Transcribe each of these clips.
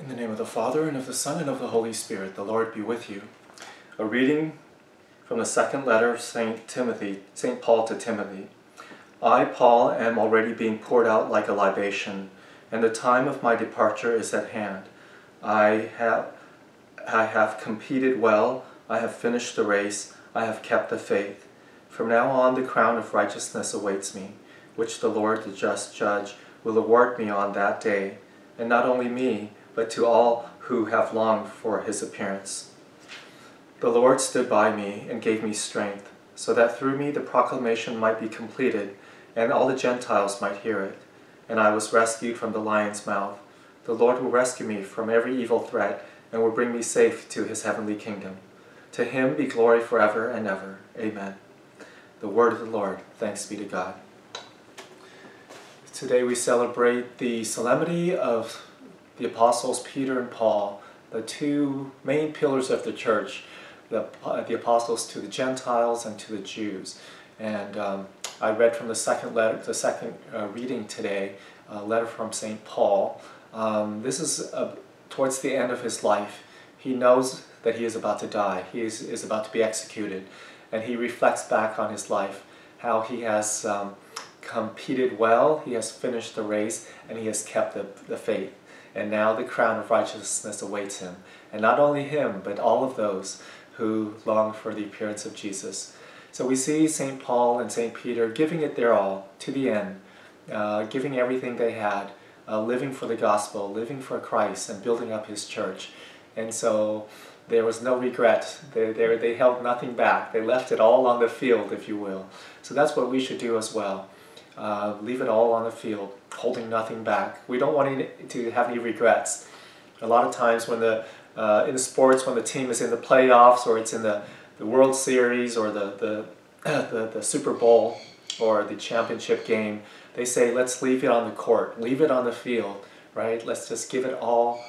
In the name of the Father, and of the Son, and of the Holy Spirit, the Lord be with you. A reading from the second letter of St. Timothy, St. Paul to Timothy. I, Paul, am already being poured out like a libation, and the time of my departure is at hand. I have, I have competed well, I have finished the race, I have kept the faith. From now on, the crown of righteousness awaits me, which the Lord, the just judge, will award me on that day, and not only me, but to all who have longed for his appearance. The Lord stood by me and gave me strength, so that through me the proclamation might be completed, and all the Gentiles might hear it. And I was rescued from the lion's mouth. The Lord will rescue me from every evil threat, and will bring me safe to his heavenly kingdom. To him be glory forever and ever. Amen. The word of the Lord. Thanks be to God. Today we celebrate the solemnity of the apostles Peter and Paul, the two main pillars of the church, the, uh, the apostles to the Gentiles and to the Jews. And um, I read from the second letter, the second uh, reading today, a letter from St. Paul. Um, this is uh, towards the end of his life. He knows that he is about to die. He is, is about to be executed. And he reflects back on his life, how he has um, competed well, he has finished the race, and he has kept the, the faith and now the crown of righteousness awaits him. And not only him, but all of those who long for the appearance of Jesus. So we see St. Paul and St. Peter giving it their all to the end, uh, giving everything they had, uh, living for the gospel, living for Christ, and building up his church. And so there was no regret. They, they, they held nothing back. They left it all on the field, if you will. So that's what we should do as well. Uh, leave it all on the field, holding nothing back. We don't want any, to have any regrets. A lot of times when the uh, in sports, when the team is in the playoffs or it's in the, the World Series or the, the, the, the Super Bowl or the championship game, they say, let's leave it on the court, leave it on the field, right? Let's just give it all,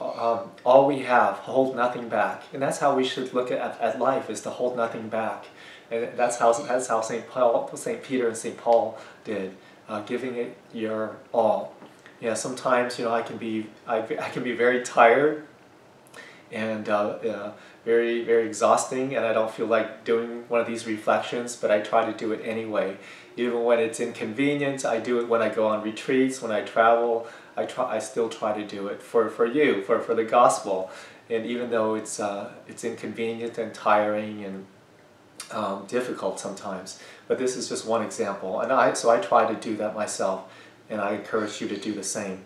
um, all we have, hold nothing back. And that's how we should look at, at life, is to hold nothing back. And that's how, that's how St. Paul, St. Peter and St. Paul did, uh, giving it your all. Yeah, sometimes, you know, I can be, I, I can be very tired and uh, uh, very, very exhausting and I don't feel like doing one of these reflections, but I try to do it anyway. Even when it's inconvenient, I do it when I go on retreats, when I travel, I, try, I still try to do it for, for you, for, for the gospel. And even though it's, uh, it's inconvenient and tiring and um, difficult sometimes. But this is just one example. And I, so I try to do that myself, and I encourage you to do the same.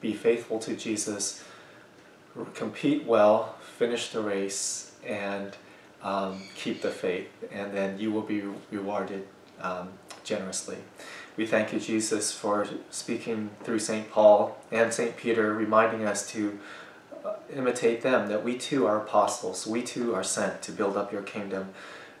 Be faithful to Jesus, compete well, finish the race, and um, keep the faith, and then you will be rewarded um, generously. We thank you, Jesus, for speaking through St. Paul and St. Peter, reminding us to uh, imitate them, that we too are apostles, we too are sent to build up your kingdom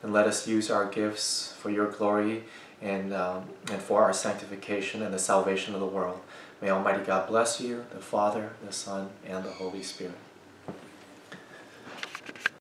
and let us use our gifts for your glory and, um, and for our sanctification and the salvation of the world. May Almighty God bless you, the Father, the Son, and the Holy Spirit.